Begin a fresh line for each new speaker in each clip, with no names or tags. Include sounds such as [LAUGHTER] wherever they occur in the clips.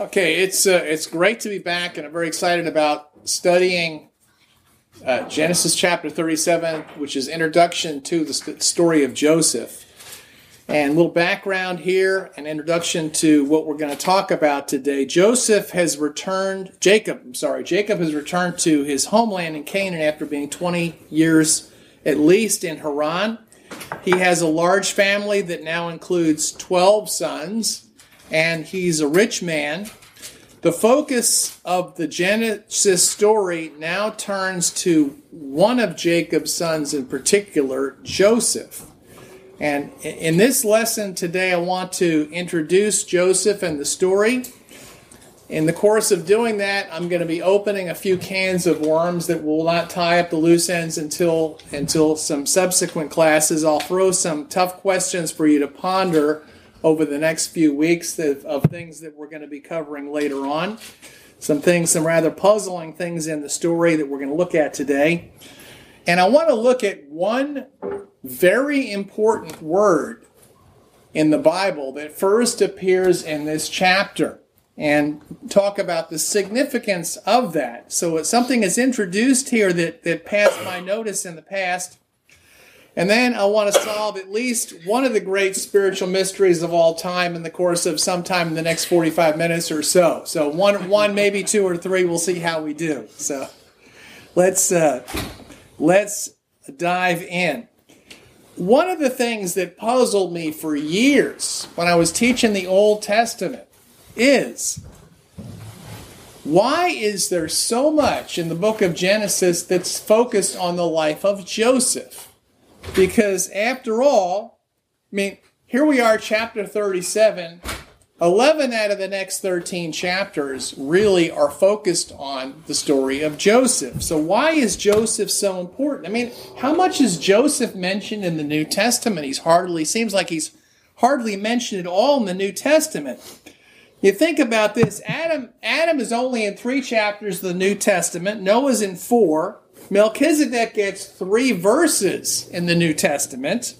Okay, it's uh, it's great to be back, and I'm very excited about studying uh, Genesis chapter 37, which is introduction to the st- story of Joseph. And a little background here, an introduction to what we're going to talk about today. Joseph has returned, Jacob, I'm sorry, Jacob has returned to his homeland in Canaan after being 20 years at least in Haran. He has a large family that now includes 12 sons and he's a rich man. The focus of the Genesis story now turns to one of Jacob's sons in particular, Joseph. And in this lesson today, I want to introduce Joseph and the story. In the course of doing that, I'm going to be opening a few cans of worms that will not tie up the loose ends until until some subsequent classes. I'll throw some tough questions for you to ponder over the next few weeks of, of things that we're going to be covering later on. Some things, some rather puzzling things in the story that we're going to look at today. And I want to look at one very important word in the Bible that first appears in this chapter and talk about the significance of that. So something is introduced here that, that passed my notice in the past and then I want to solve at least one of the great spiritual mysteries of all time in the course of sometime in the next 45 minutes or so. So one, one, maybe two or three. We'll see how we do. So let's uh, let's dive in. One of the things that puzzled me for years when I was teaching the Old Testament is why is there so much in the book of Genesis that's focused on the life of Joseph? Because after all, I mean, here we are, chapter 37. 11 out of the next 13 chapters really are focused on the story of Joseph. So, why is Joseph so important? I mean, how much is Joseph mentioned in the New Testament? He's hardly, seems like he's hardly mentioned at all in the New Testament. You think about this Adam, Adam is only in three chapters of the New Testament, Noah's in four. Melchizedek gets three verses in the New Testament.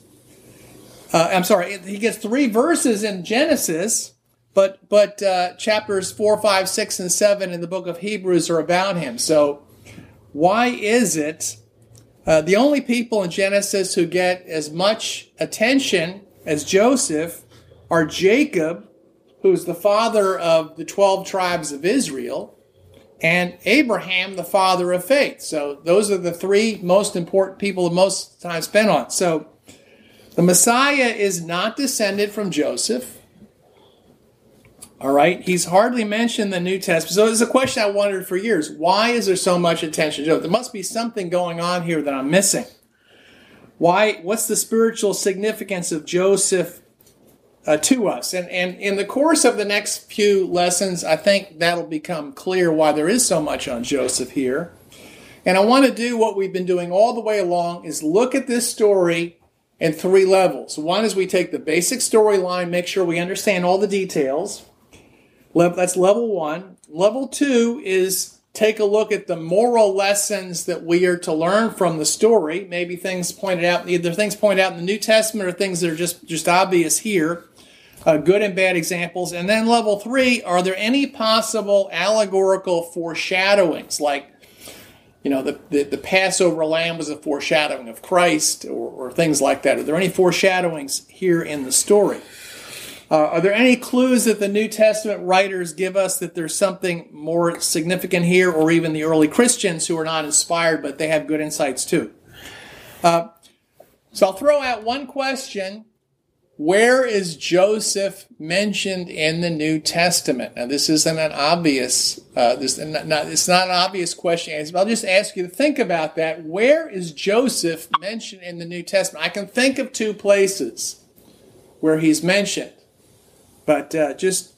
Uh, I'm sorry, he gets three verses in Genesis, but but uh, chapters four, five, six, and seven in the book of Hebrews are about him. So, why is it uh, the only people in Genesis who get as much attention as Joseph are Jacob, who's the father of the twelve tribes of Israel, and Abraham, the father of faith. So those are the three most important people the most time spent on. So the Messiah is not descended from Joseph. All right, he's hardly mentioned in the New Testament. So it's a question I wondered for years. Why is there so much attention to Joseph? There must be something going on here that I'm missing. Why? What's the spiritual significance of Joseph uh, to us. And, and in the course of the next few lessons, I think that'll become clear why there is so much on Joseph here. And I want to do what we've been doing all the way along is look at this story in three levels. One is we take the basic storyline, make sure we understand all the details. That's level one. Level two is take a look at the moral lessons that we are to learn from the story. Maybe things pointed out, either things pointed out in the New Testament or things that are just, just obvious here uh, good and bad examples. And then level three, are there any possible allegorical foreshadowings? Like, you know, the, the, the Passover lamb was a foreshadowing of Christ or, or, things like that. Are there any foreshadowings here in the story? Uh, are there any clues that the New Testament writers give us that there's something more significant here, or even the early Christians who are not inspired, but they have good insights too? Uh, so I'll throw out one question where is Joseph mentioned in the New Testament? Now, this isn't an obvious, uh, this not, not, it's not an obvious question. But I'll just ask you to think about that. Where is Joseph mentioned in the New Testament? I can think of two places where he's mentioned, but uh, just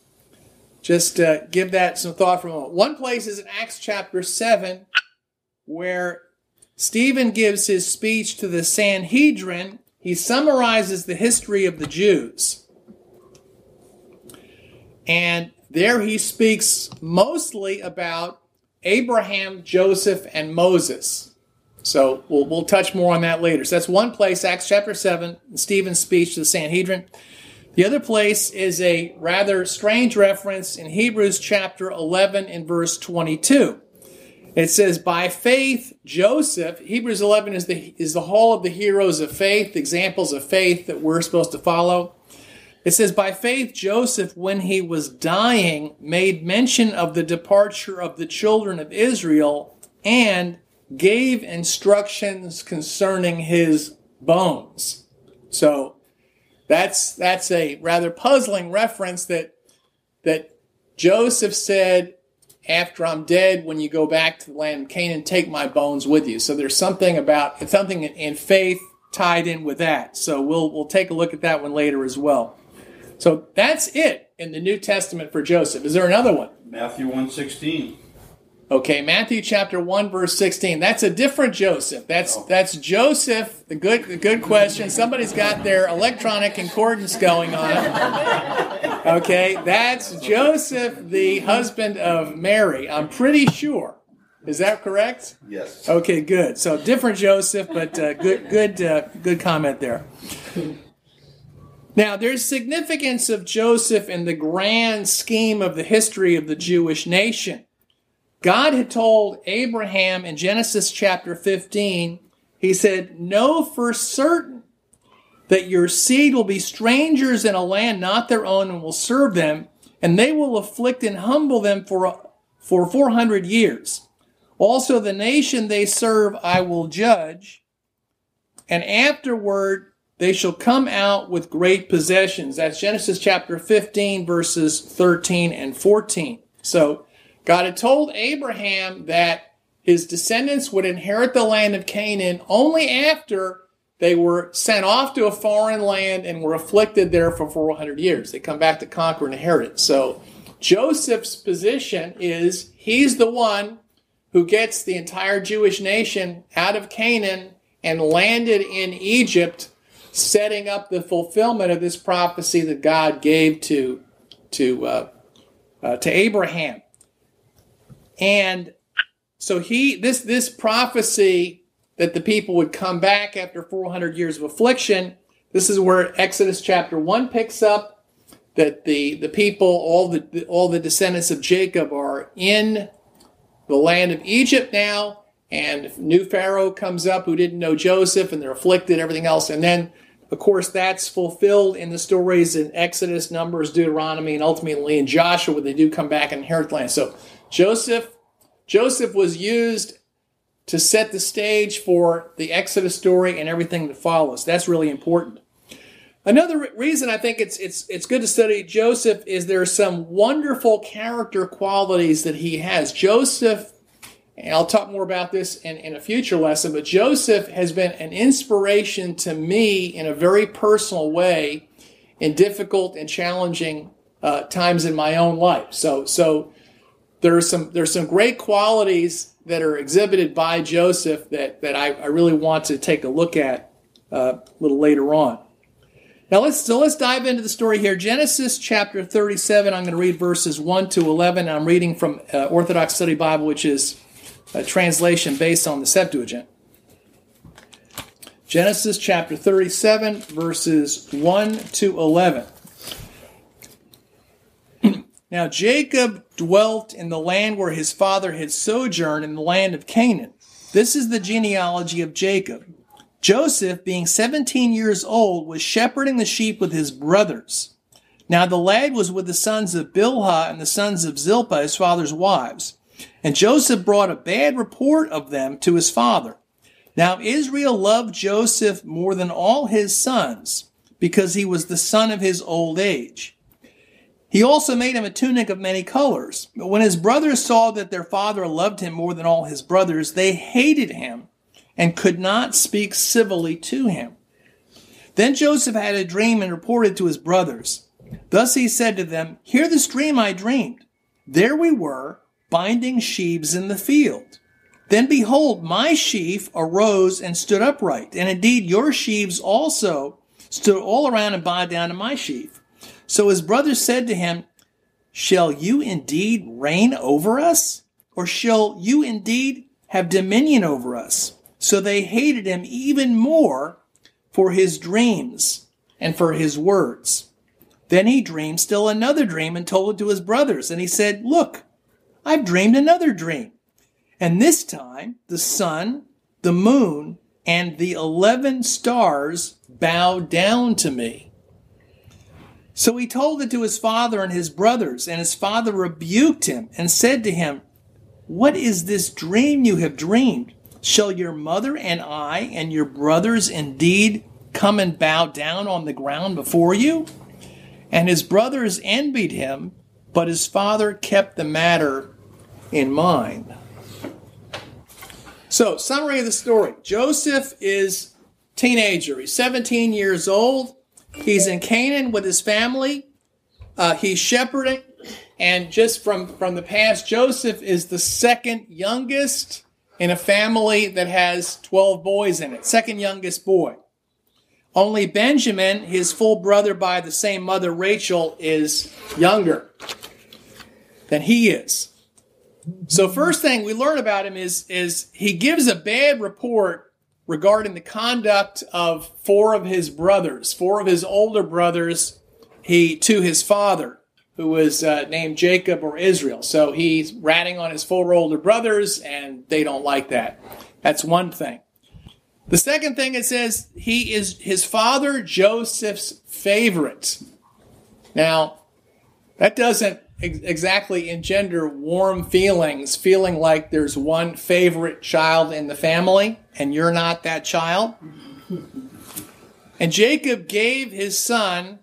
just uh, give that some thought for a moment. One place is in Acts chapter seven, where Stephen gives his speech to the Sanhedrin he summarizes the history of the Jews. And there he speaks mostly about Abraham, Joseph, and Moses. So we'll, we'll touch more on that later. So that's one place, Acts chapter 7, Stephen's speech to the Sanhedrin. The other place is a rather strange reference in Hebrews chapter 11 and verse 22. It says, by faith, Joseph, Hebrews 11 is the, is the whole of the heroes of faith, examples of faith that we're supposed to follow. It says, by faith, Joseph, when he was dying, made mention of the departure of the children of Israel and gave instructions concerning his bones. So that's, that's a rather puzzling reference that, that Joseph said, after I'm dead, when you go back to the land of Canaan, take my bones with you. So there's something about something in faith tied in with that. So we'll we'll take a look at that one later as well. So that's it in the New Testament for Joseph. Is there another one?
Matthew 116.
Okay, Matthew chapter 1 verse 16. That's a different Joseph. That's oh. that's Joseph. The good the good question. Somebody's got their electronic concordance going on. Okay, that's Joseph, the husband of Mary. I'm pretty sure. Is that correct?
Yes.
Okay, good. So different Joseph, but uh, good good uh, good comment there. Now, there's significance of Joseph in the grand scheme of the history of the Jewish nation. God had told Abraham in Genesis chapter 15, he said, Know for certain that your seed will be strangers in a land not their own and will serve them, and they will afflict and humble them for, for 400 years. Also, the nation they serve I will judge, and afterward they shall come out with great possessions. That's Genesis chapter 15, verses 13 and 14. So, God had told Abraham that his descendants would inherit the land of Canaan only after they were sent off to a foreign land and were afflicted there for 400 years. They come back to conquer and inherit it. So Joseph's position is he's the one who gets the entire Jewish nation out of Canaan and landed in Egypt, setting up the fulfillment of this prophecy that God gave to, to, uh, uh, to Abraham. And so he this this prophecy that the people would come back after 400 years of affliction, this is where Exodus chapter 1 picks up that the the people all the all the descendants of Jacob are in the land of Egypt now and new pharaoh comes up who didn't know Joseph and they're afflicted everything else and then of course, that's fulfilled in the stories in Exodus, Numbers, Deuteronomy, and ultimately in Joshua, when they do come back and inherit land. So Joseph, Joseph was used to set the stage for the Exodus story and everything that follows. That's really important. Another re- reason I think it's it's it's good to study Joseph is there are some wonderful character qualities that he has. Joseph, and I'll talk more about this in, in a future lesson, but Joseph has been an inspiration to me in a very personal way in difficult and challenging uh, times in my own life. So so there's some there's some great qualities that are exhibited by Joseph that that I, I really want to take a look at uh, a little later on. Now let's so let's dive into the story here. Genesis chapter 37. I'm going to read verses 1 to 11. I'm reading from uh, Orthodox Study Bible, which is a translation based on the Septuagint. Genesis chapter 37, verses 1 to 11. Now Jacob dwelt in the land where his father had sojourned in the land of Canaan. This is the genealogy of Jacob. Joseph, being 17 years old, was shepherding the sheep with his brothers. Now the lad was with the sons of Bilhah and the sons of Zilpah, his father's wives. And Joseph brought a bad report of them to his father. Now Israel loved Joseph more than all his sons, because he was the son of his old age. He also made him a tunic of many colors. But when his brothers saw that their father loved him more than all his brothers, they hated him and could not speak civilly to him. Then Joseph had a dream and reported to his brothers. Thus he said to them, Hear this dream I dreamed. There we were, binding sheaves in the field. Then behold, my sheaf arose and stood upright, and indeed your sheaves also stood all around and bowed down to my sheaf. So his brothers said to him, Shall you indeed reign over us? Or shall you indeed have dominion over us? So they hated him even more for his dreams and for his words. Then he dreamed still another dream and told it to his brothers. And he said, Look, I've dreamed another dream. And this time the sun, the moon, and the 11 stars bowed down to me. So he told it to his father and his brothers, and his father rebuked him and said to him, What is this dream you have dreamed? Shall your mother and I and your brothers indeed come and bow down on the ground before you? And his brothers envied him, but his father kept the matter in mind. So, summary of the story Joseph is teenager. He's 17 years old. He's in Canaan with his family. Uh, he's shepherding. And just from, from the past, Joseph is the second youngest in a family that has 12 boys in it, second youngest boy. Only Benjamin, his full brother by the same mother, Rachel, is younger than he is. So, first thing we learn about him is, is he gives a bad report regarding the conduct of four of his brothers, four of his older brothers, he to his father, who was uh, named Jacob or Israel. So he's ratting on his four older brothers, and they don't like that. That's one thing. The second thing it says he is his father Joseph's favorite. Now, that doesn't ex- exactly engender warm feelings, feeling like there's one favorite child in the family and you're not that child. And Jacob gave his son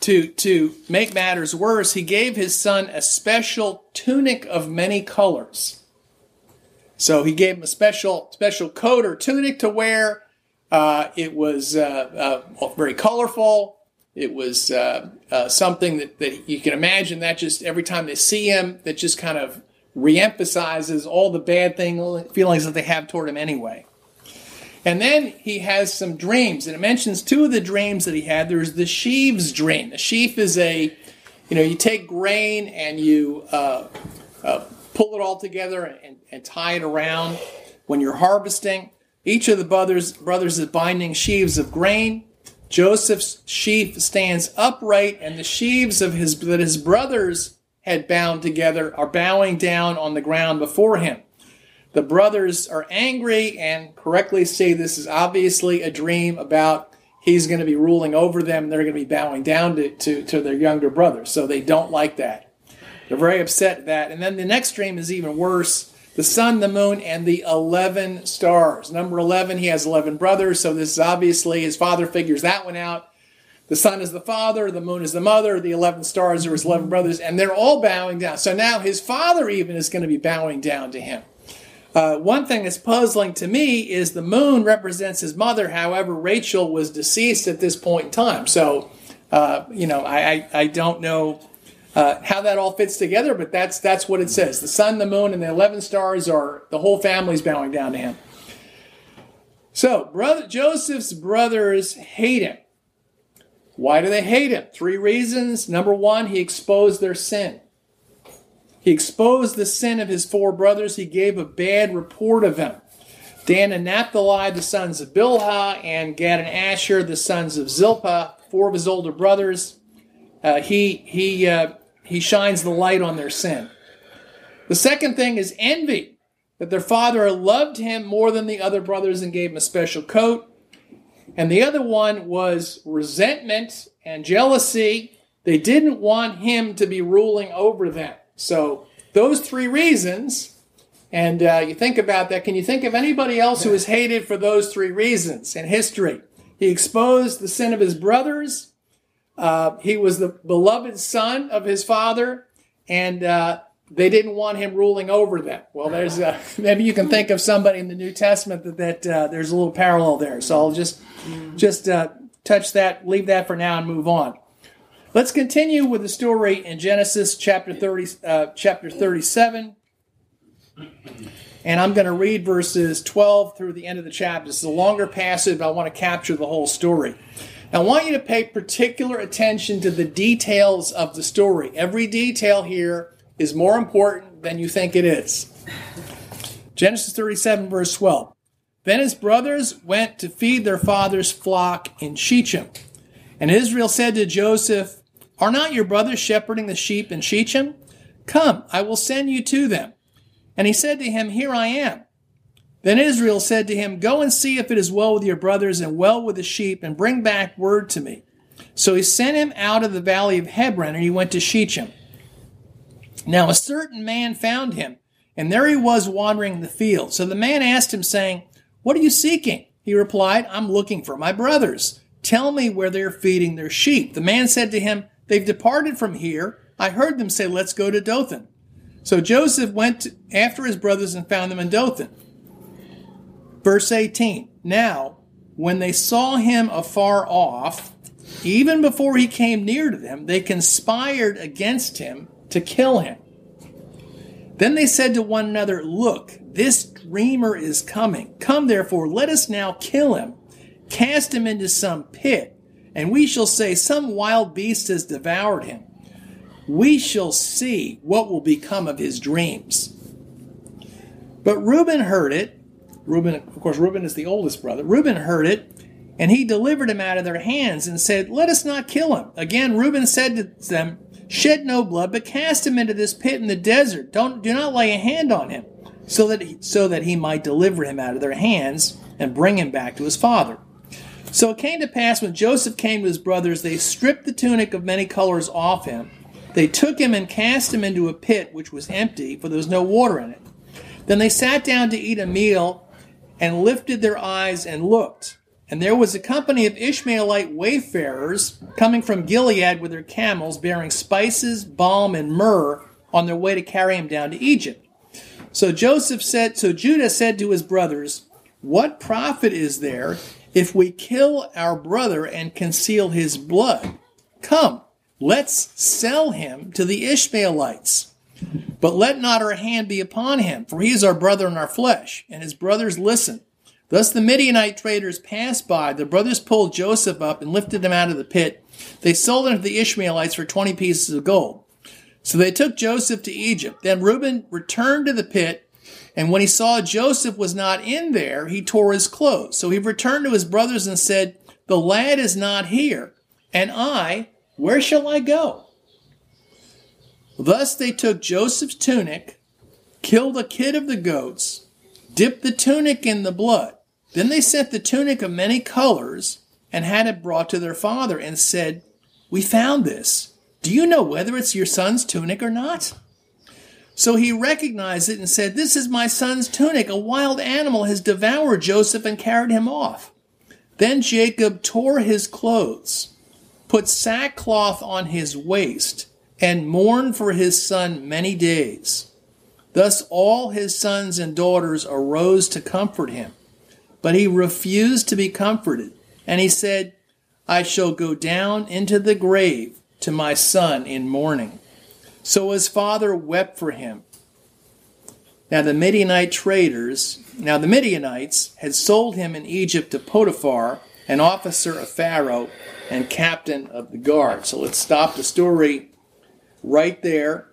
to to make matters worse, he gave his son a special tunic of many colors. So he gave him a special special coat or tunic to wear. Uh, it was uh, uh, very colorful. It was uh, uh, something that, that you can imagine that just every time they see him, that just kind of reemphasizes all the bad thing, feelings that they have toward him anyway. And then he has some dreams, and it mentions two of the dreams that he had. There's the sheaves dream. The sheaf is a, you know, you take grain and you uh, uh, pull it all together and, and tie it around when you're harvesting. Each of the brothers, brothers is binding sheaves of grain. Joseph's sheaf stands upright, and the sheaves of his that his brothers had bound together are bowing down on the ground before him. The brothers are angry and correctly say this is obviously a dream about he's going to be ruling over them. They're going to be bowing down to, to, to their younger brother. So they don't like that. They're very upset at that. And then the next dream is even worse. The sun, the moon, and the 11 stars. Number 11, he has 11 brothers. So this is obviously, his father figures that one out. The sun is the father, the moon is the mother, the 11 stars are his 11 brothers, and they're all bowing down. So now his father even is going to be bowing down to him. Uh, one thing that's puzzling to me is the moon represents his mother. However, Rachel was deceased at this point in time. So, uh, you know, I, I, I don't know uh, how that all fits together, but that's that's what it says. The sun, the moon, and the eleven stars are the whole family's bowing down to him. So, brother Joseph's brothers hate him. Why do they hate him? Three reasons. Number one, he exposed their sin. He exposed the sin of his four brothers. He gave a bad report of them. Dan and Naphtali, the sons of Bilhah, and Gad and Asher, the sons of Zilpah, four of his older brothers. Uh, he he uh, he shines the light on their sin. The second thing is envy, that their father loved him more than the other brothers and gave him a special coat. And the other one was resentment and jealousy. They didn't want him to be ruling over them. So, those three reasons, and uh, you think about that, can you think of anybody else who was hated for those three reasons in history? He exposed the sin of his brothers, uh, he was the beloved son of his father, and uh, they didn't want him ruling over them. Well, there's uh, [LAUGHS] maybe you can think of somebody in the New Testament that, that uh, there's a little parallel there. So I'll just just uh, touch that, leave that for now, and move on. Let's continue with the story in Genesis chapter thirty, chapter thirty-seven. And I'm going to read verses 12 through the end of the chapter. This is a longer passage, but I want to capture the whole story. I want you to pay particular attention to the details of the story. Every detail here is more important than you think it is. Genesis 37, verse 12. Then his brothers went to feed their father's flock in Shechem. And Israel said to Joseph, Are not your brothers shepherding the sheep in Shechem? Come, I will send you to them. And he said to him, Here I am. Then Israel said to him, Go and see if it is well with your brothers and well with the sheep, and bring back word to me. So he sent him out of the valley of Hebron, and he went to Shechem. Now a certain man found him, and there he was wandering in the field. So the man asked him, saying, What are you seeking? He replied, I'm looking for my brothers. Tell me where they're feeding their sheep. The man said to him, They've departed from here. I heard them say, Let's go to Dothan. So Joseph went after his brothers and found them in Dothan. Verse 18 Now, when they saw him afar off, even before he came near to them, they conspired against him to kill him. Then they said to one another, Look, this dreamer is coming. Come therefore, let us now kill him, cast him into some pit, and we shall say, Some wild beast has devoured him. We shall see what will become of his dreams. But Reuben heard it. Reuben, of course, Reuben is the oldest brother. Reuben heard it, and he delivered him out of their hands and said, Let us not kill him. Again, Reuben said to them, Shed no blood, but cast him into this pit in the desert. Don't do not lay a hand on him, so that he, so that he might deliver him out of their hands and bring him back to his father. So it came to pass when Joseph came to his brothers, they stripped the tunic of many colors off him. They took him and cast him into a pit which was empty, for there was no water in it. Then they sat down to eat a meal and lifted their eyes and looked. And there was a company of Ishmaelite wayfarers coming from Gilead with their camels, bearing spices, balm, and myrrh on their way to carry him down to Egypt. So Joseph said, so Judah said to his brothers, What profit is there if we kill our brother and conceal his blood? Come, let's sell him to the Ishmaelites. But let not our hand be upon him, for he is our brother in our flesh. And his brothers listened. Thus the Midianite traders passed by. The brothers pulled Joseph up and lifted him out of the pit. They sold him to the Ishmaelites for 20 pieces of gold. So they took Joseph to Egypt. Then Reuben returned to the pit, and when he saw Joseph was not in there, he tore his clothes. So he returned to his brothers and said, The lad is not here, and I, where shall I go? Thus they took Joseph's tunic, killed a kid of the goats, dipped the tunic in the blood. Then they sent the tunic of many colors and had it brought to their father and said, We found this. Do you know whether it's your son's tunic or not? So he recognized it and said, This is my son's tunic. A wild animal has devoured Joseph and carried him off. Then Jacob tore his clothes, put sackcloth on his waist, and mourned for his son many days. Thus all his sons and daughters arose to comfort him. But he refused to be comforted. And he said, I shall go down into the grave to my son in mourning. So his father wept for him. Now the Midianite traders, now the Midianites had sold him in Egypt to Potiphar, an officer of Pharaoh and captain of the guard. So let's stop the story right there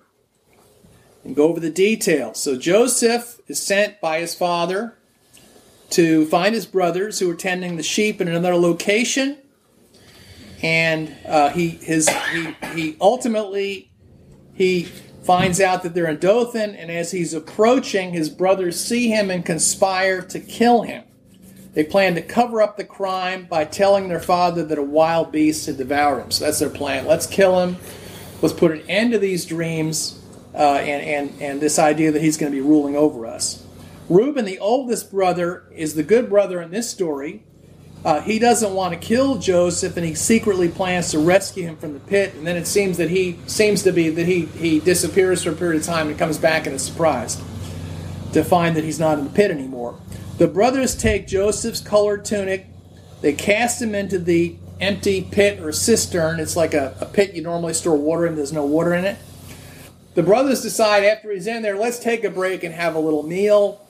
and go over the details. So Joseph is sent by his father to find his brothers who are tending the sheep in another location, and uh, he his he, he ultimately he finds out that they're in Dothan, and as he's approaching, his brothers see him and conspire to kill him. They plan to cover up the crime by telling their father that a wild beast had devoured him. So that's their plan. Let's kill him. Let's put an end to these dreams uh, and, and, and this idea that he's going to be ruling over us. Reuben, the oldest brother, is the good brother in this story. Uh, he doesn't want to kill Joseph, and he secretly plans to rescue him from the pit. And then it seems that he seems to be that he he disappears for a period of time and comes back and is surprised to find that he's not in the pit anymore. The brothers take Joseph's colored tunic, they cast him into the empty pit or cistern. It's like a, a pit you normally store water in. There's no water in it. The brothers decide after he's in there, let's take a break and have a little meal.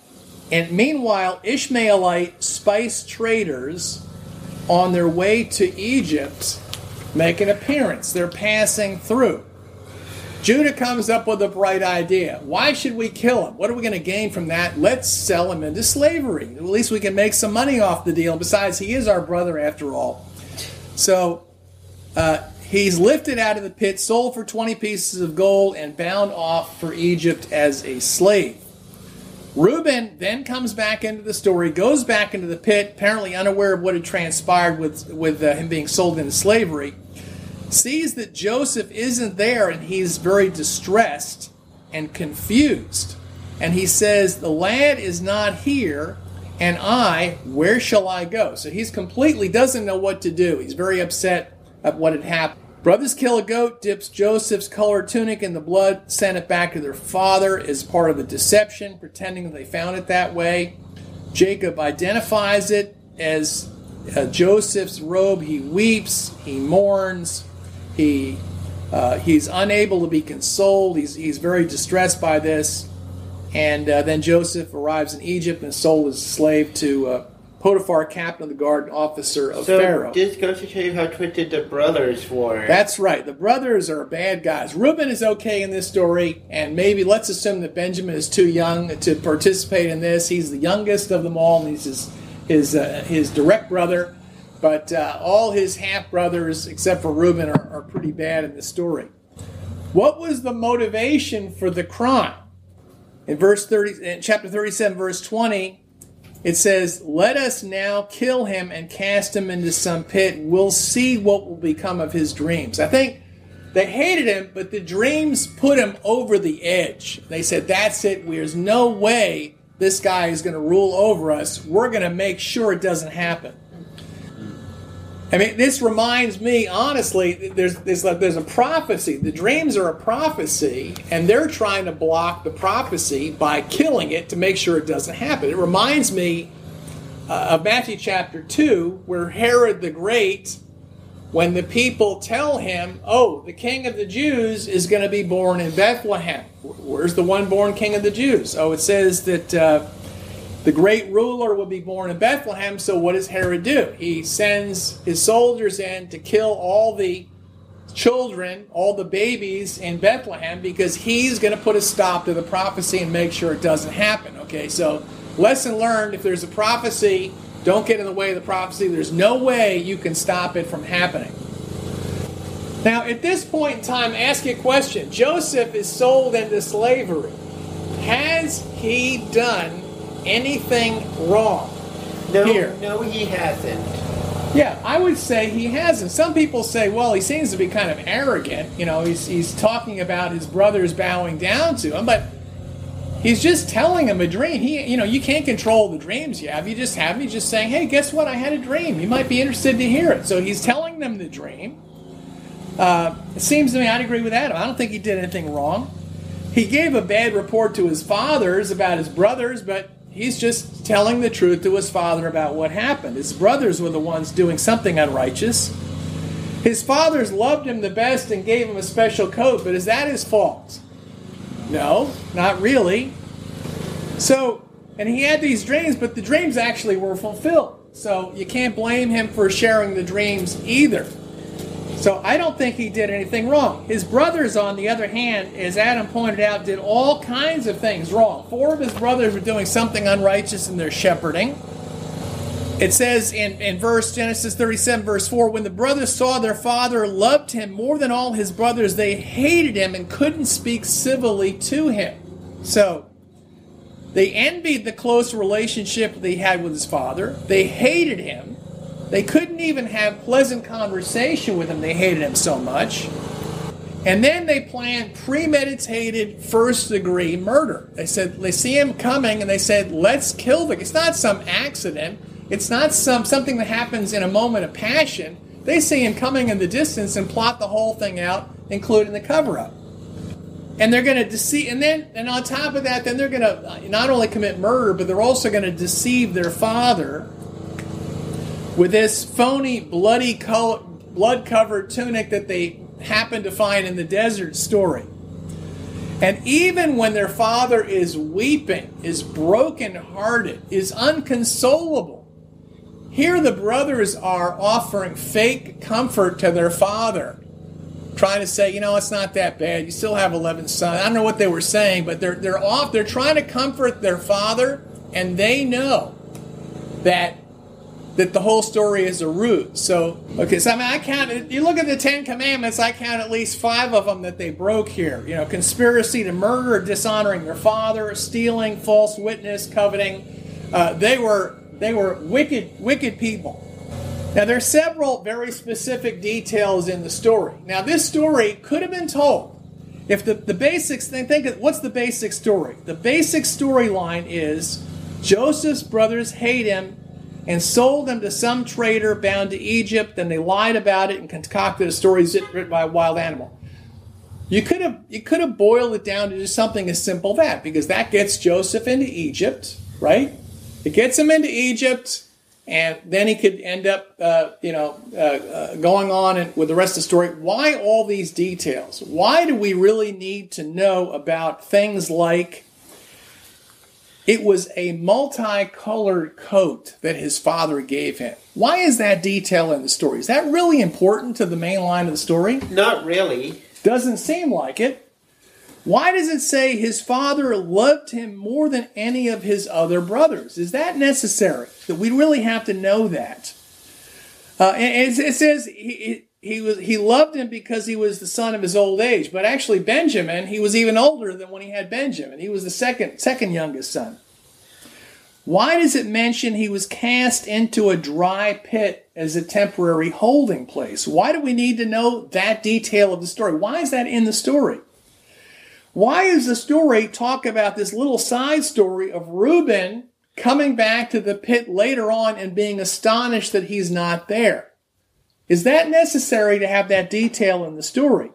And meanwhile, Ishmaelite spice traders on their way to Egypt make an appearance. They're passing through. Judah comes up with a bright idea. Why should we kill him? What are we going to gain from that? Let's sell him into slavery. At least we can make some money off the deal. Besides, he is our brother after all. So uh, He's lifted out of the pit, sold for 20 pieces of gold, and bound off for Egypt as a slave. Reuben then comes back into the story, goes back into the pit, apparently unaware of what had transpired with, with uh, him being sold into slavery, sees that Joseph isn't there, and he's very distressed and confused. And he says, The lad is not here, and I, where shall I go? So he's completely doesn't know what to do. He's very upset at what had happened. Brothers kill a goat, dips Joseph's colored tunic in the blood, send it back to their father as part of a deception, pretending they found it that way. Jacob identifies it as uh, Joseph's robe. He weeps, he mourns, he uh, he's unable to be consoled. He's he's very distressed by this, and uh, then Joseph arrives in Egypt and sold as a slave to uh, Potiphar, captain of the guard and officer of
So
Pharaoh.
this goes to show you how twisted the brothers were.
That's right. The brothers are bad guys. Reuben is okay in this story, and maybe let's assume that Benjamin is too young to participate in this. He's the youngest of them all, and he's his his, uh, his direct brother. But uh, all his half brothers, except for Reuben, are, are pretty bad in this story. What was the motivation for the crime? In verse thirty, in chapter thirty-seven, verse twenty, it says, Let us now kill him and cast him into some pit. We'll see what will become of his dreams. I think they hated him, but the dreams put him over the edge. They said, That's it. There's no way this guy is going to rule over us. We're going to make sure it doesn't happen. I mean, this reminds me, honestly, there's, there's, a, there's a prophecy. The dreams are a prophecy, and they're trying to block the prophecy by killing it to make sure it doesn't happen. It reminds me uh, of Matthew chapter 2, where Herod the Great, when the people tell him, oh, the king of the Jews is going to be born in Bethlehem. Where's the one born king of the Jews? Oh, it says that. Uh, the great ruler will be born in Bethlehem, so what does Herod do? He sends his soldiers in to kill all the children, all the babies in Bethlehem, because he's going to put a stop to the prophecy and make sure it doesn't happen. Okay, so lesson learned if there's a prophecy, don't get in the way of the prophecy. There's no way you can stop it from happening. Now, at this point in time, ask you a question Joseph is sold into slavery. Has he done anything wrong
no,
here?
no, he hasn't.
Yeah, I would say he hasn't. Some people say, well, he seems to be kind of arrogant. You know, he's, he's talking about his brothers bowing down to him, but he's just telling them a dream. He, you know, you can't control the dreams you have. You just have. He's just saying, hey, guess what? I had a dream. You might be interested to hear it. So he's telling them the dream. Uh, it seems to me I'd agree with Adam. I don't think he did anything wrong. He gave a bad report to his fathers about his brothers, but he's just telling the truth to his father about what happened. His brothers were the ones doing something unrighteous. His fathers loved him the best and gave him a special coat, but is that his fault? No, not really. So, and he had these dreams, but the dreams actually were fulfilled. So you can't blame him for sharing the dreams either. So I don't think he did anything wrong. His brothers, on the other hand, as Adam pointed out, did all kinds of things wrong. Four of his brothers were doing something unrighteous in their shepherding. It says in, in verse Genesis 37, verse 4, when the brothers saw their father loved him more than all his brothers, they hated him and couldn't speak civilly to him. So they envied the close relationship they had with his father. They hated him. They couldn't even have pleasant conversation with him. They hated him so much. And then they planned premeditated first degree murder. They said they see him coming and they said, "Let's kill the." It's not some accident. It's not some something that happens in a moment of passion. They see him coming in the distance and plot the whole thing out, including the cover up. And they're going to deceive, and then, and on top of that, then they're going to uh, not only commit murder, but they're also going to deceive their father with this phony, bloody, blood covered tunic that they happen to find in the desert story. And even when their father is weeping, is broken-hearted, is unconsolable, here the brothers are offering fake comfort to their father, trying to say, you know, it's not that bad. You still have 11 sons. I don't know what they were saying, but they're they're off. They're trying to comfort their father, and they know that that the whole story is a ruse. So, okay, so I mean, I count, you look at the Ten Commandments, I count at least five of them that they broke here. You know, conspiracy to murder, dishonoring their father, stealing, false witness, coveting. Uh, they were they were wicked, wicked people. Now, there are several very specific details in the story. Now, this story could have been told if the, the basics, think, think of, what's the basic story? The basic storyline is Joseph's brothers hate him and sold them to some trader bound to Egypt, Then they lied about it and concocted a story written by a wild animal. You could have you could have boiled it down to just something as simple as that, because that gets Joseph into Egypt, right? It gets him into Egypt, and then he could end up, uh, you know, uh, uh, going on and with the rest of the story. Why all these details? Why do we really need to know about things like it was a multicolored coat that his father gave him? Why is that detail in the story? Is that really important to the main line of the story?
Not really.
Doesn't seem like it. Why does it say his father loved him more than any of his other brothers? Is that necessary? That we really have to know that. Uh, and it, says he, he was he loved him because he was the son of his old age. But actually, Benjamin, he was even older than when he had Benjamin. He was the second second youngest son. Why does it mention he was cast into a dry pit as a temporary holding place? Why do we need to know that detail of the story? Why is that in the story? Why does the story talk about this little side story of Reuben coming back to the pit later on and being astonished that he's not there? Is that necessary to have that detail in the story?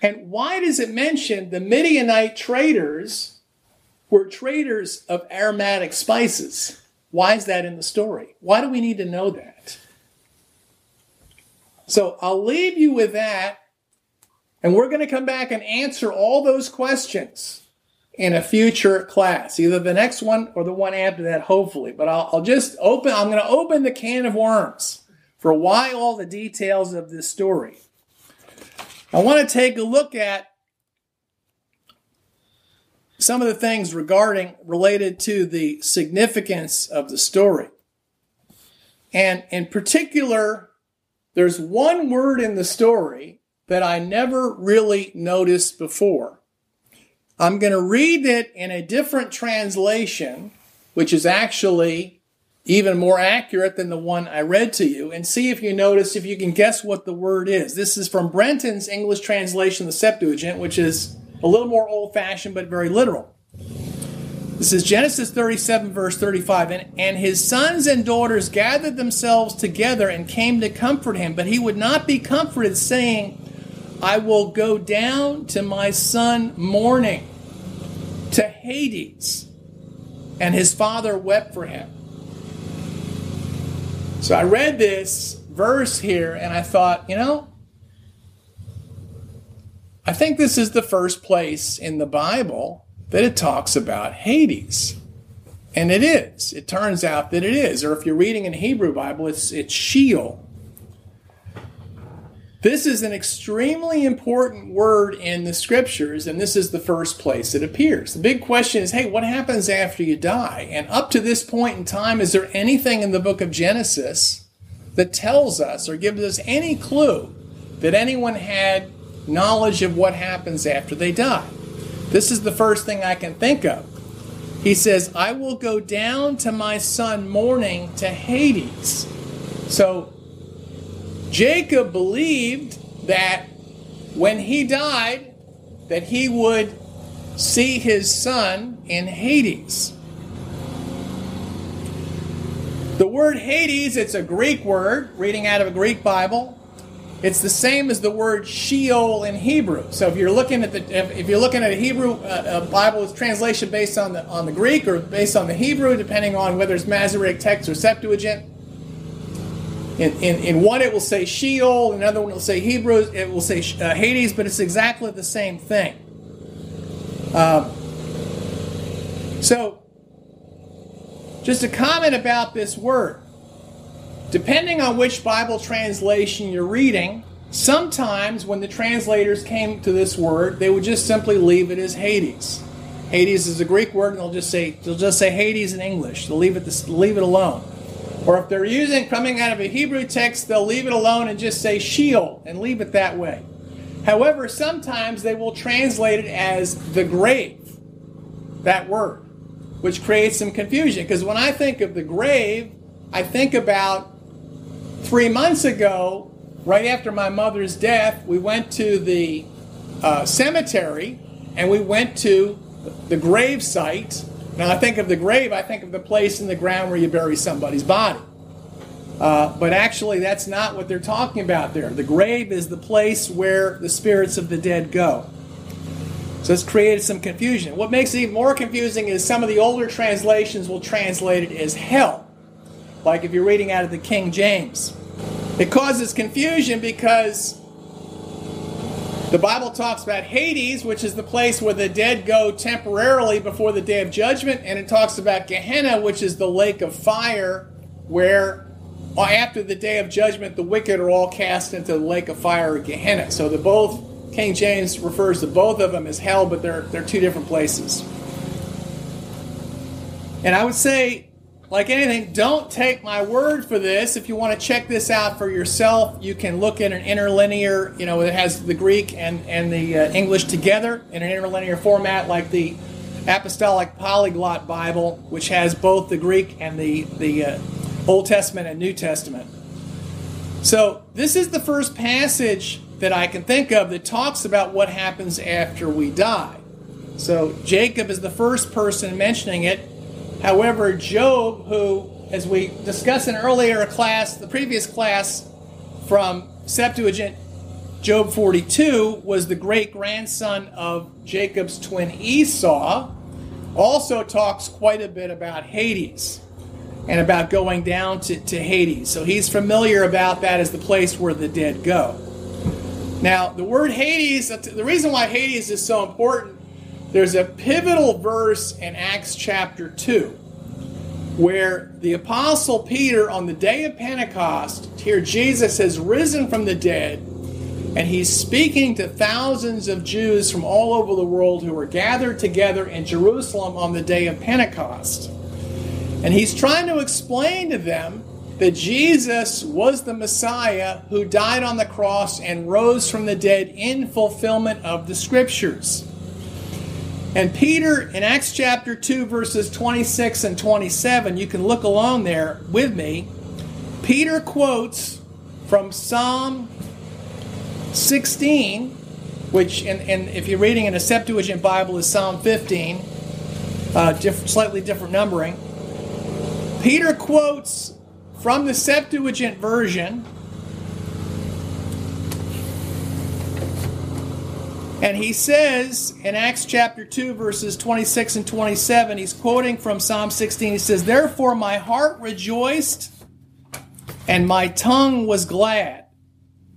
And why does it mention the Midianite traders were traders of aromatic spices? Why is that in the story? Why do we need to know that? So I'll leave you with that and we're going to come back and answer all those questions in a future class, either the next one or the one after that, hopefully. But I'll, I'll just open, I'm going to open the can of worms for why all the details of this story. I want to take a look at some of the things regarding related to the significance of the story. And in particular, there's one word in the story that I never really noticed before. I'm going to read it in a different translation, which is actually even more accurate than the one I read to you, and see if you notice, if you can guess what the word is. This is from Brenton's English translation, the Septuagint, which is a little more old fashioned but very literal. This is Genesis 37, verse 35. And, and his sons and daughters gathered themselves together and came to comfort him, but he would not be comforted, saying, I will go down to my son mourning to Hades. And his father wept for him. So I read this verse here and I thought, you know, I think this is the first place in the Bible that it talks about Hades. And it is. It turns out that it is. Or if you're reading in Hebrew Bible, it's, it's Sheol. This is an extremely important word in the scriptures, and this is the first place it appears. The big question is hey, what happens after you die? And up to this point in time, is there anything in the book of Genesis that tells us or gives us any clue that anyone had knowledge of what happens after they die? This is the first thing I can think of. He says, I will go down to my son mourning to Hades. So Jacob believed that when he died, that he would see his son in Hades. The word Hades, it's a Greek word, reading out of a Greek Bible. It's the same as the word Sheol in Hebrew. So if you're looking at the if you're looking at a Hebrew uh, a Bible with translation based on the on the Greek or based on the Hebrew, depending on whether it's Masoretic text or Septuagint, in, in, in one, it will say Sheol. In another one, it will say Hebrews. It will say uh, Hades, but it's exactly the same thing. Um, so, just a comment about this word. Depending on which Bible translation you're reading, sometimes when the translators came to this word, they would just simply leave it as Hades. Hades is a Greek word, and they'll just say they'll just say Hades in English. They'll leave it leave it alone. Or if they're using coming out of a Hebrew text, they'll leave it alone and just say Sheol and leave it that way. However, sometimes they will translate it as the grave, that word, which creates some confusion. Because when I think of the grave, I think about three months ago, right after my mother's death, we went to the uh, cemetery and we went to the grave site. Now, I think of the grave, I think of the place in the ground where you bury somebody's body. Uh, but actually, that's not what they're talking about there. The grave is the place where the spirits of the dead go. So it's created some confusion. What makes it even more confusing is some of the older translations will translate it as hell, like if you're reading out of the King James. It causes confusion because the Bible talks about Hades, which is the place where the dead go temporarily before the day of judgment, and it talks about Gehenna, which is the lake of fire where uh, after the day of judgment, the wicked are all cast into the lake of fire or Gehenna. So the both King James refers to both of them as hell, but they're they're two different places. And I would say, like anything, don't take my word for this. If you want to check this out for yourself, you can look at an interlinear, you know, it has the Greek and, and the uh, English together in an interlinear format, like the Apostolic Polyglot Bible, which has both the Greek and the, the uh, Old Testament and New Testament. So, this is the first passage that I can think of that talks about what happens after we die. So, Jacob is the first person mentioning it. However, Job, who, as we discussed in earlier class, the previous class from Septuagint, Job 42, was the great grandson of Jacob's twin Esau, also talks quite a bit about Hades and about going down to, to Hades. So he's familiar about that as the place where the dead go. Now, the word Hades, the reason why Hades is so important, there's a pivotal verse in Acts chapter 2 where the Apostle Peter, on the day of Pentecost, here Jesus has risen from the dead and he's speaking to thousands of Jews from all over the world who were gathered together in Jerusalem on the day of Pentecost. And he's trying to explain to them that Jesus was the Messiah who died on the cross and rose from the dead in fulfillment of the scriptures. And Peter, in Acts chapter 2, verses 26 and 27, you can look along there with me. Peter quotes from Psalm 16, which, in, if you're reading in a Septuagint Bible, is Psalm 15, uh, diff- slightly different numbering. Peter quotes from the Septuagint version, and he says in Acts chapter 2, verses 26 and 27, he's quoting from Psalm 16. He says, Therefore my heart rejoiced, and my tongue was glad.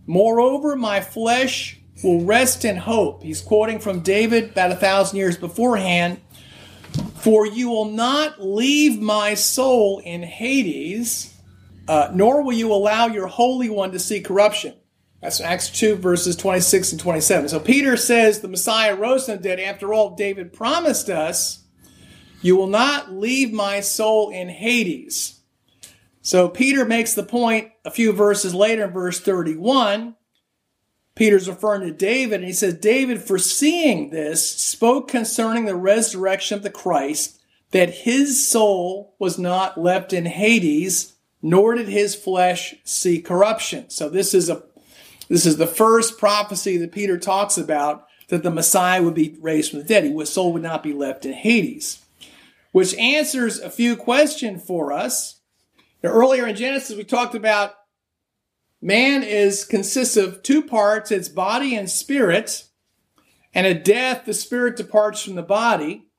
Moreover, my flesh will rest in hope. He's quoting from David about a thousand years beforehand. For you will not leave my soul in Hades, uh, nor will you allow your Holy One to see corruption. That's Acts 2, verses 26 and 27. So Peter says the Messiah rose from the dead. After all, David promised us, You will not leave my soul in Hades. So Peter makes the point a few verses later in verse 31 Peter's referring to David, and he says, David, foreseeing this, spoke concerning the resurrection of the Christ, that his soul was not left in Hades, nor did his flesh see corruption. So this is a this is the first prophecy that Peter talks about that the Messiah would be raised from the dead. His soul would not be left in Hades. Which answers a few questions for us. Now, earlier in Genesis, we talked about Man is consists of two parts, its body and spirit. And at death, the spirit departs from the body.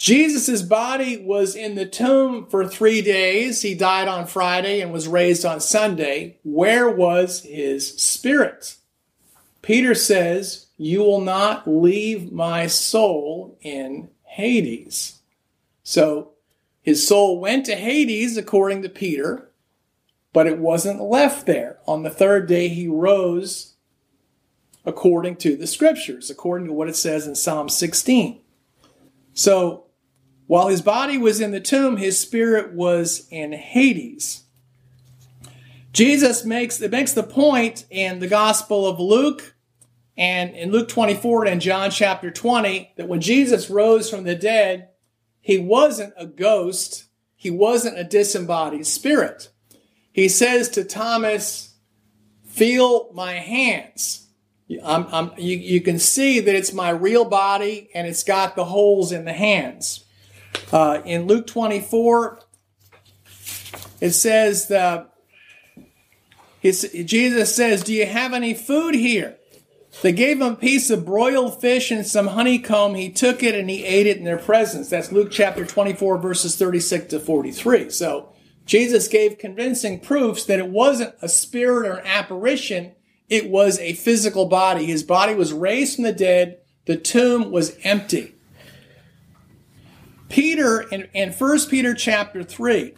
Jesus' body was in the tomb for three days. He died on Friday and was raised on Sunday. Where was his spirit? Peter says, You will not leave my soul in Hades. So his soul went to Hades, according to Peter but it wasn't left there. On the third day, he rose according to the scriptures, according to what it says in Psalm 16. So While his body was in the tomb, his spirit was in Hades. Jesus makes, it makes the point in the Gospel of Luke and in Luke 24 and John chapter 20 that when Jesus rose from the dead, he wasn't a ghost, he wasn't a disembodied spirit. He says to Thomas, Feel my hands. I'm, I'm, you, you, can see that it's my real body and it's got the holes in the hands. Uh, in Luke 24, it says that Jesus says, Do you have any food here? They gave him a piece of broiled fish and some honeycomb. He took it and he ate it in their presence. That's Luke chapter 24, verses 36 to 43. So Jesus gave convincing proofs that it wasn't a spirit or an apparition, it was a physical body. His body was raised from the dead, the tomb was empty. Peter in, in 1 Peter chapter 3,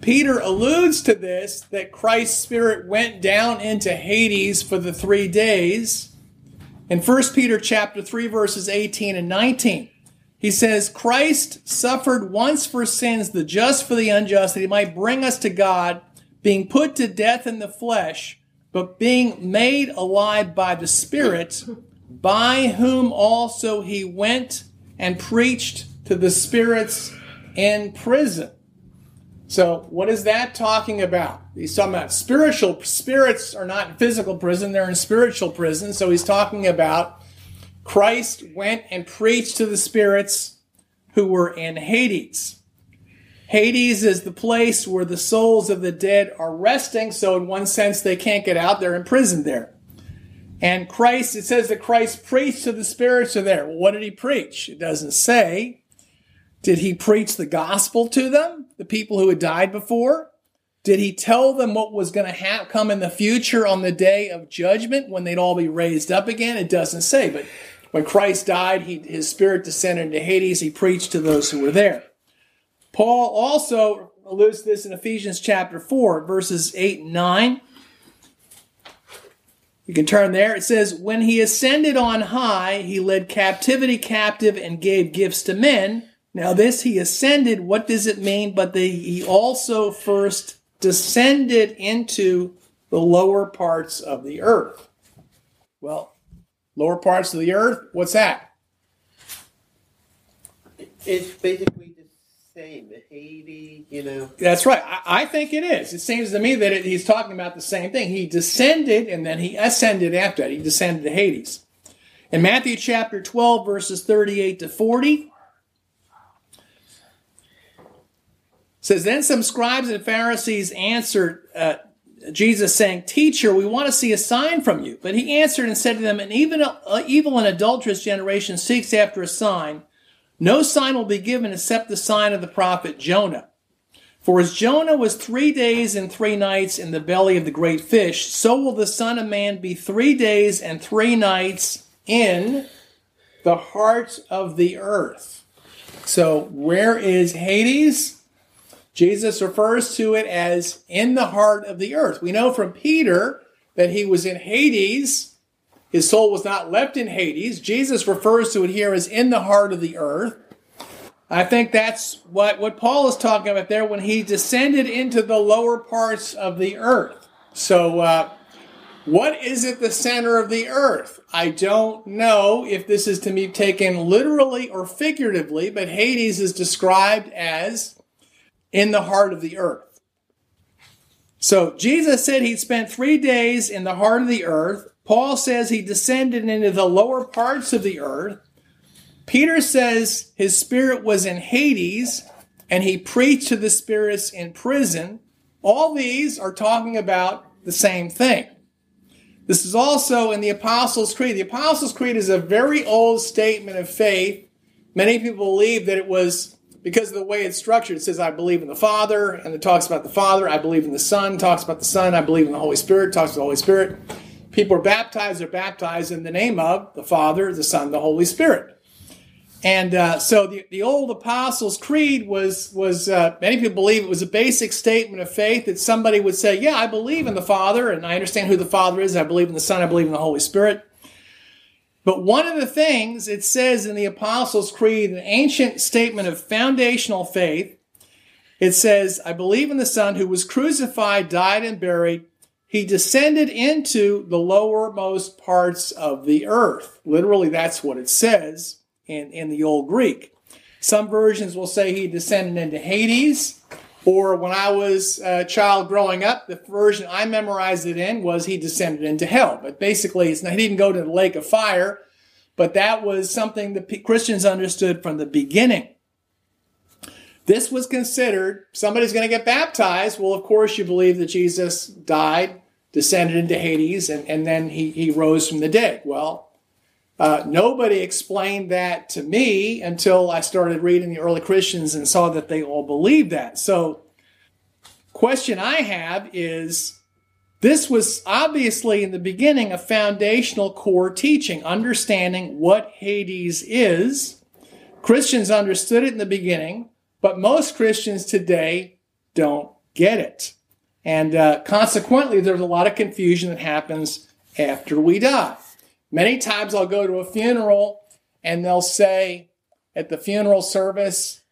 Peter alludes to this that Christ's spirit went down into Hades for the 3 days. In 1 Peter chapter 3 verses 18 and 19, he says, Christ suffered once for sins, the just for the unjust, that he might bring us to God, being put to death in the flesh, but being made alive by the Spirit, by whom also he went and preached to the spirits in prison so, what is that talking about? He's talking about spiritual spirits are not in physical prison, they're in spiritual prison. So, he's talking about Christ went and preached to the spirits who were in Hades. Hades is the place where the souls of the dead are resting, so in one sense they can't get out, they're imprisoned there. And Christ, it says that Christ preached to the spirits who are there. Well, what did he preach? It doesn't say. Did he preach the gospel to them, the people who had died before? Did he tell them what was going to ha- come in the future on the day of judgment when they'd all be raised up again? It doesn't say, but when Christ died, he, his spirit descended into Hades. He preached to those who were there. Paul also alludes to this in Ephesians chapter 4, verses 8 and 9. You can turn there. It says, When he ascended on high, he led captivity captive and gave gifts to men. Now, this he ascended, what does it mean? But the, he also first descended into the lower parts of the earth. Well, lower parts of the earth, what's that?
It's basically the same. Hades, you know.
That's right. I, I, think it is. It seems to me that it, he's talking about the same thing. He descended and then he ascended after that. He descended to Hades. In Matthew chapter 12, verses 38 to 40, says then some scribes and pharisees answered uh, jesus saying teacher we want to see a sign from you but he answered and said to them an even uh, evil and adulterous generation seeks after a sign. No sign will be given except the sign of the prophet jonah. For as jonah was three days and three nights in the belly of the great fish so will the son of man be three days and three nights in the heart of the earth so where is hades Jesus refers to it as in the heart of the earth. We know from Peter that he was in Hades. His soul was not left in Hades. Jesus refers to it here as in the heart of the earth. I think that's what, what Paul is talking about there when he descended into the lower parts of the earth. So, uh, what is at the center of the earth? I don't know if this is to be taken literally or figuratively, but Hades is described as in the heart of the earth. So Jesus said he spent three days in the heart of the earth. Paul says he descended into the lower parts of the earth. Peter says his spirit was in Hades and he preached to the spirits in prison. All these are talking about the same thing. This is also in the Apostles' Creed. The Apostles' Creed is a very old statement of faith. Many people believe that it was because of the way it's structured. It says, I believe in the Father, and it talks about the Father. I believe in the Son, talks about the Son. I believe in the Holy Spirit, talks about the Holy Spirit. People are baptized, they're baptized in the name of the Father, the Son, the Holy Spirit. And uh, so the, the old Apostles' Creed was, was uh, many people believe it was a basic statement of faith that somebody would say, Yeah, I believe in the Father, and I understand who the Father is. I believe in the Son, I believe in the Holy Spirit. But one of the things it says in the Apostles' Creed, an ancient statement of foundational faith, it says, I believe in the Son who was crucified, died, and buried. He descended into the lowermost parts of the earth. Literally, that's what it says in, in the Old Greek. Some versions will say he descended into Hades. Or when I was a child growing up, the version I memorized it in was he descended into hell. But basically, it's not, he didn't go to the lake of fire, but that was something the Christians understood from the beginning. This was considered somebody's going to get baptized. Well, of course, you believe that Jesus died, descended into Hades, and, and then he, he rose from the dead. Well, uh, nobody explained that to me until I started reading the early Christians and saw that they all believed that. So, question I have is this was obviously in the beginning a foundational core teaching, understanding what Hades is. Christians understood it in the beginning, but most Christians today don't get it. And uh, consequently, there's a lot of confusion that happens after we die. Many times I'll go to a funeral and they'll say at the funeral service,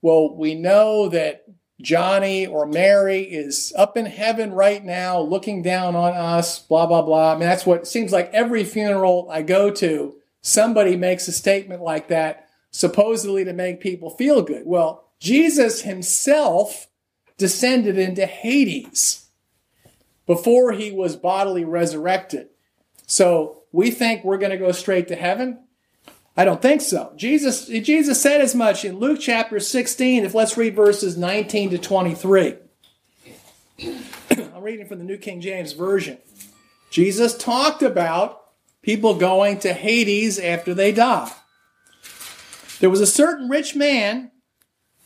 well, we know that Johnny or Mary is up in heaven right now looking down on us, blah, blah, blah. I mean, that's what seems like every funeral I go to, somebody makes a statement like that, supposedly to make people feel good. Well, Jesus himself descended into Hades before he was bodily resurrected. So we think we're going to go straight to heaven? I don't think so. Jesus, Jesus said as much in Luke chapter 16, if let's read verses 19 to 23. [CLEARS THROAT] I'm reading from the New King James Version. Jesus talked about people going to Hades after they die. There was a certain rich man,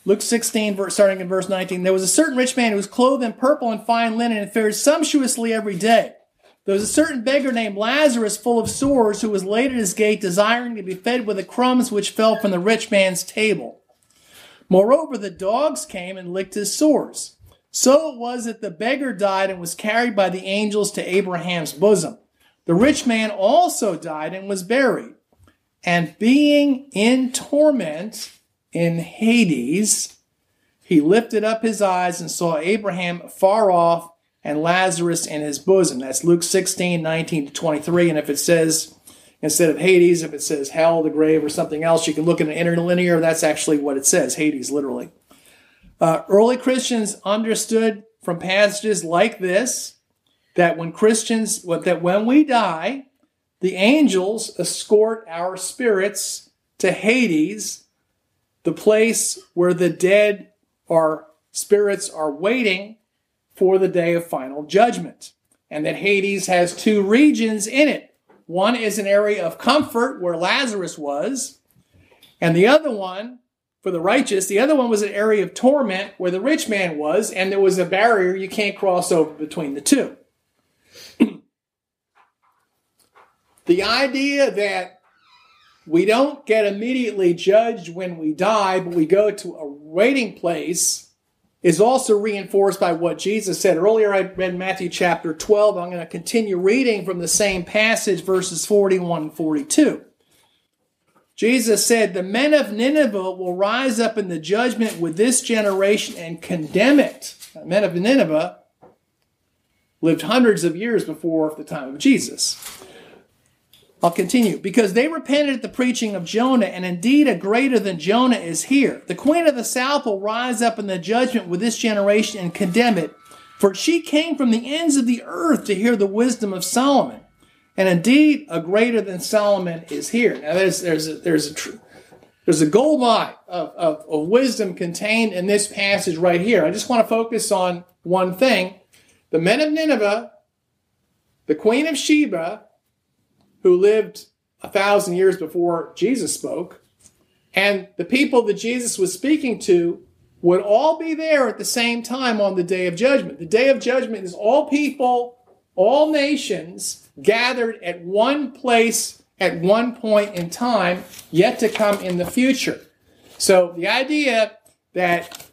Luke 16, starting in verse 19. There was a certain rich man who was clothed in purple and fine linen and fared sumptuously every day. There was a certain beggar named Lazarus, full of sores, who was laid at his gate, desiring to be fed with the crumbs which fell from the rich man's table. Moreover, the dogs came and licked his sores. So it was that the beggar died and was carried by the angels to Abraham's bosom. The rich man also died and was buried. And being in torment in Hades, he lifted up his eyes and saw Abraham far off and Lazarus in his bosom. That's Luke 16, 19 to 23. And if it says, instead of Hades, if it says hell, the grave, or something else, you can look at an interlinear. That's actually what it says, Hades, literally. Uh, early Christians understood from passages like this that when Christians, that when we die, the angels escort our spirits to Hades, the place where the dead are spirits are waiting for the day of final judgment. And that Hades has two regions in it. One is an area of comfort where Lazarus was, and the other one, for the righteous, the other one was an area of torment where the rich man was, and there was a barrier you can't cross over between the two. [CLEARS THROAT] the idea that we don't get immediately judged when we die, but we go to a waiting place is also reinforced by what Jesus said. Earlier, I read Matthew chapter 12. I'm going to continue reading from the same passage, verses 41 and 42. Jesus said, The men of Nineveh will rise up in the judgment with this generation and condemn it. The men of Nineveh lived hundreds of years before the time of Jesus. I'll continue. Because they repented at the preaching of Jonah, and indeed a greater than Jonah is here. The queen of the south will rise up in the judgment with this generation and condemn it. For she came from the ends of the earth to hear the wisdom of Solomon. And indeed, a greater than Solomon is here. Now, there's, there's, a, there's, a, there's a gold mine of, of, of wisdom contained in this passage right here. I just want to focus on one thing. The men of Nineveh, the queen of Sheba, who lived a thousand years before Jesus spoke, and the people that Jesus was speaking to would all be there at the same time on the day of judgment. The day of judgment is all people, all nations gathered at one place at one point in time, yet to come in the future. So the idea that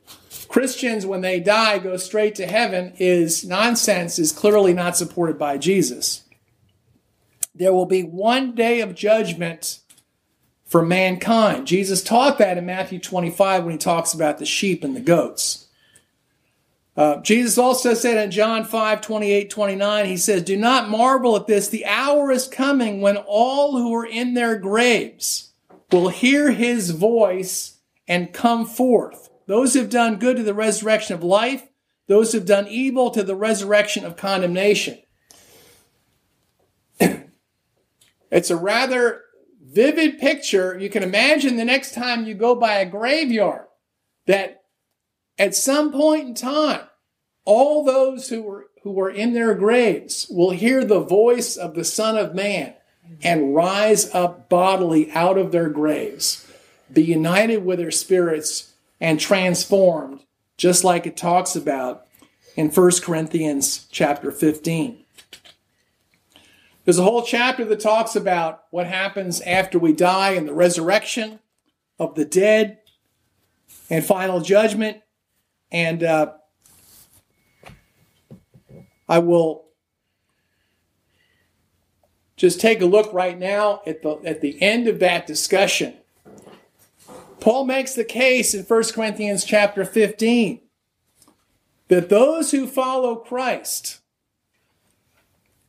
Christians, when they die, go straight to heaven is nonsense, is clearly not supported by Jesus. There will be one day of judgment for mankind. Jesus taught that in Matthew 25 when he talks about the sheep and the goats. Uh, Jesus also said in John 5 28 29, he says, Do not marvel at this. The hour is coming when all who are in their graves will hear his voice and come forth. Those who have done good to the resurrection of life, those who have done evil to the resurrection of condemnation. It's a rather vivid picture. You can imagine the next time you go by a graveyard that at some point in time, all those who were who were in their graves will hear the voice of the Son of Man and rise up bodily out of their graves, be united with their spirits and transformed, just like it talks about in 1 Corinthians chapter 15. There's a whole chapter that talks about what happens after we die and the resurrection of the dead and final judgment. And uh, I will just take a look right now at the, at the end of that discussion. Paul makes the case in 1 Corinthians chapter 15 that those who follow Christ,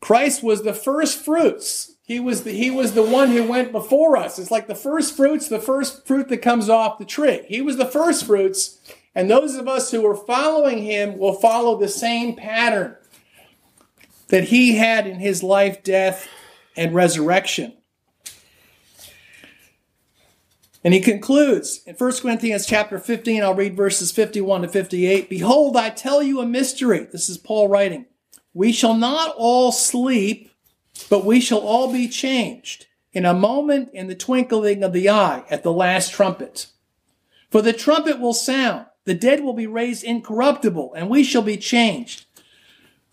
Christ was the first fruits. He was the, he was the one who went before us. It's like the first fruits, the first fruit that comes off the tree. He was the first fruits, and those of us who are following him will follow the same pattern that he had in his life, death, and resurrection. And he concludes in 1 Corinthians chapter 15, I'll read verses 51 to 58. Behold, I tell you a mystery. This is Paul writing. We shall not all sleep, but we shall all be changed in a moment in the twinkling of the eye at the last trumpet. For the trumpet will sound, the dead will be raised incorruptible, and we shall be changed.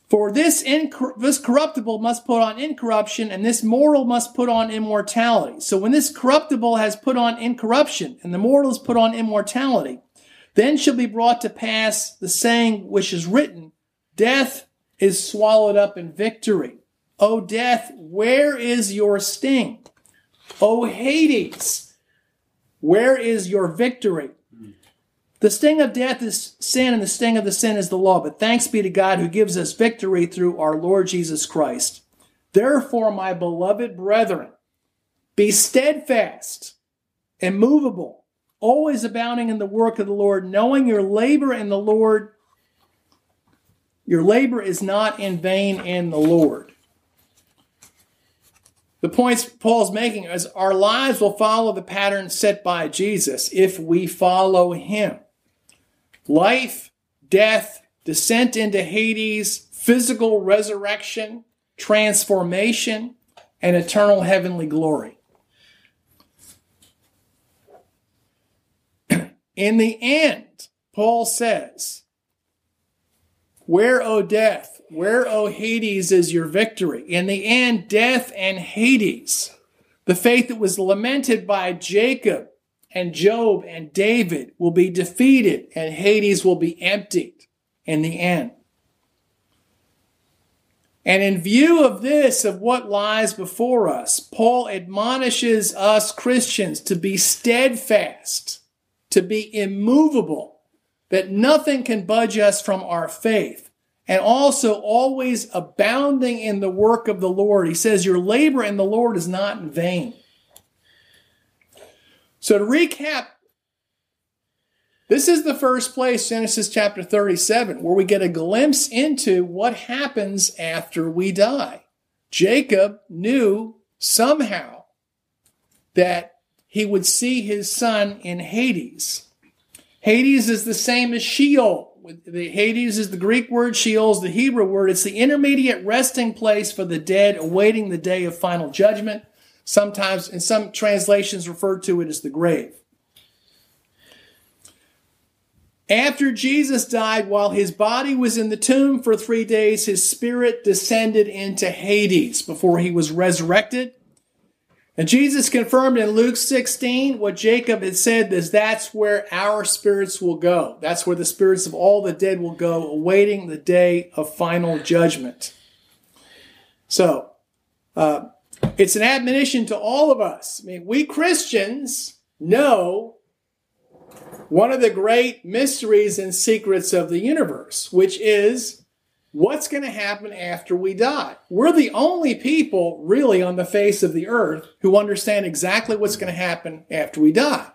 For this, incor- this corruptible must put on incorruption, and this mortal must put on immortality. So when this corruptible has put on incorruption, and the mortal has put on immortality, then shall be brought to pass the saying which is written, Death is swallowed up in victory. O death, where is your sting? O Hades, where is your victory? The sting of death is sin, and the sting of the sin is the law. But thanks be to God who gives us victory through our Lord Jesus Christ. Therefore, my beloved brethren, be steadfast, immovable, always abounding in the work of the Lord, knowing your labor in the Lord your labor is not in vain in the Lord. The points Paul's making is our lives will follow the pattern set by Jesus if we follow him. Life, death, descent into Hades, physical resurrection, transformation, and eternal heavenly glory. [CLEARS THROAT] In the end, Paul says, where, O death, where, O Hades, is your victory? In the end, death and Hades, the faith that was lamented by Jacob and Job and David, will be defeated and Hades will be emptied in the end. And in view of this, of what lies before us, Paul admonishes us Christians to be steadfast, to be immovable, that nothing can budge us from our faith. And also always abounding in the work of the Lord. He says, Your labor in the Lord is not in vain. So to recap, this is the first place, Genesis chapter 37, where we get a glimpse into what happens after we die. Jacob knew somehow that he would see his son in Hades. Hades is the same as Sheol. The Hades is the Greek word, Sheol is the Hebrew word. It's the intermediate resting place for the dead awaiting the day of final judgment. Sometimes, in some translations, referred to it as the grave. After Jesus died, while his body was in the tomb for three days, his spirit descended into Hades before he was resurrected. And Jesus confirmed in Luke 16 what Jacob had said is that's where our spirits will go. That's where the spirits of all the dead will go, awaiting the day of final judgment. So, uh, It's an admonition to all of us. I mean, we Christians know one of the great mysteries and secrets of the universe, which is what's going to happen after we die. We're the only people really on the face of the earth who understand exactly what's going to happen after we die.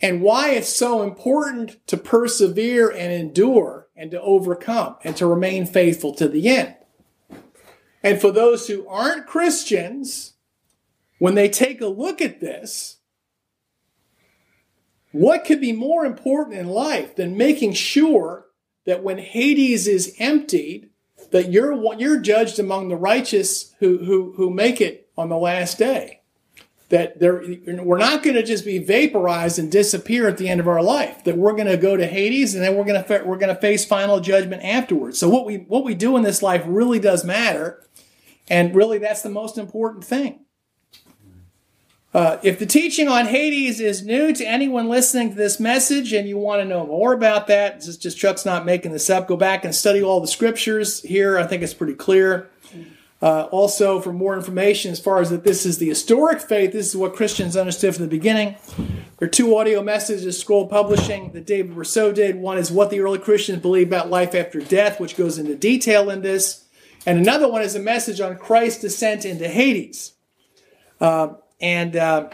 And why it's so important to persevere and endure and to overcome and to remain faithful to the end. And for those who aren't Christians, when they take a look at this, what could be more important in life than making sure that when Hades is emptied, that you're you're judged among the righteous who who who make it on the last day. That there, we're not going to just be vaporized and disappear at the end of our life. That we're going to go to Hades and then we're going to we're going to face final judgment afterwards. So what we what we do in this life really does matter, and really that's the most important thing. Uh, if the teaching on Hades is new to anyone listening to this message and you want to know more about that, is just Chuck's not making this up. Go back and study all the scriptures here. I think it's pretty clear. Uh, also, for more information as far as that this is the historic faith, this is what Christians understood from the beginning. There are two audio messages, Scroll Publishing, that David Rousseau did. One is what the early Christians believed about life after death, which goes into detail in this. And another one is a message on Christ's descent into Hades. Uh, and uh,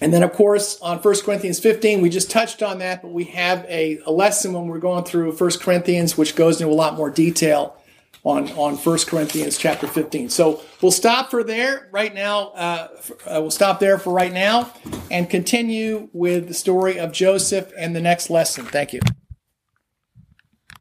and then, of course, on 1 Corinthians 15, we just touched on that, but we have a, a lesson when we're going through 1 Corinthians, which goes into a lot more detail on, on 1 Corinthians chapter 15. So we'll stop for there right now. Uh, uh, we'll stop there for right now and continue with the story of Joseph and the next lesson. Thank you.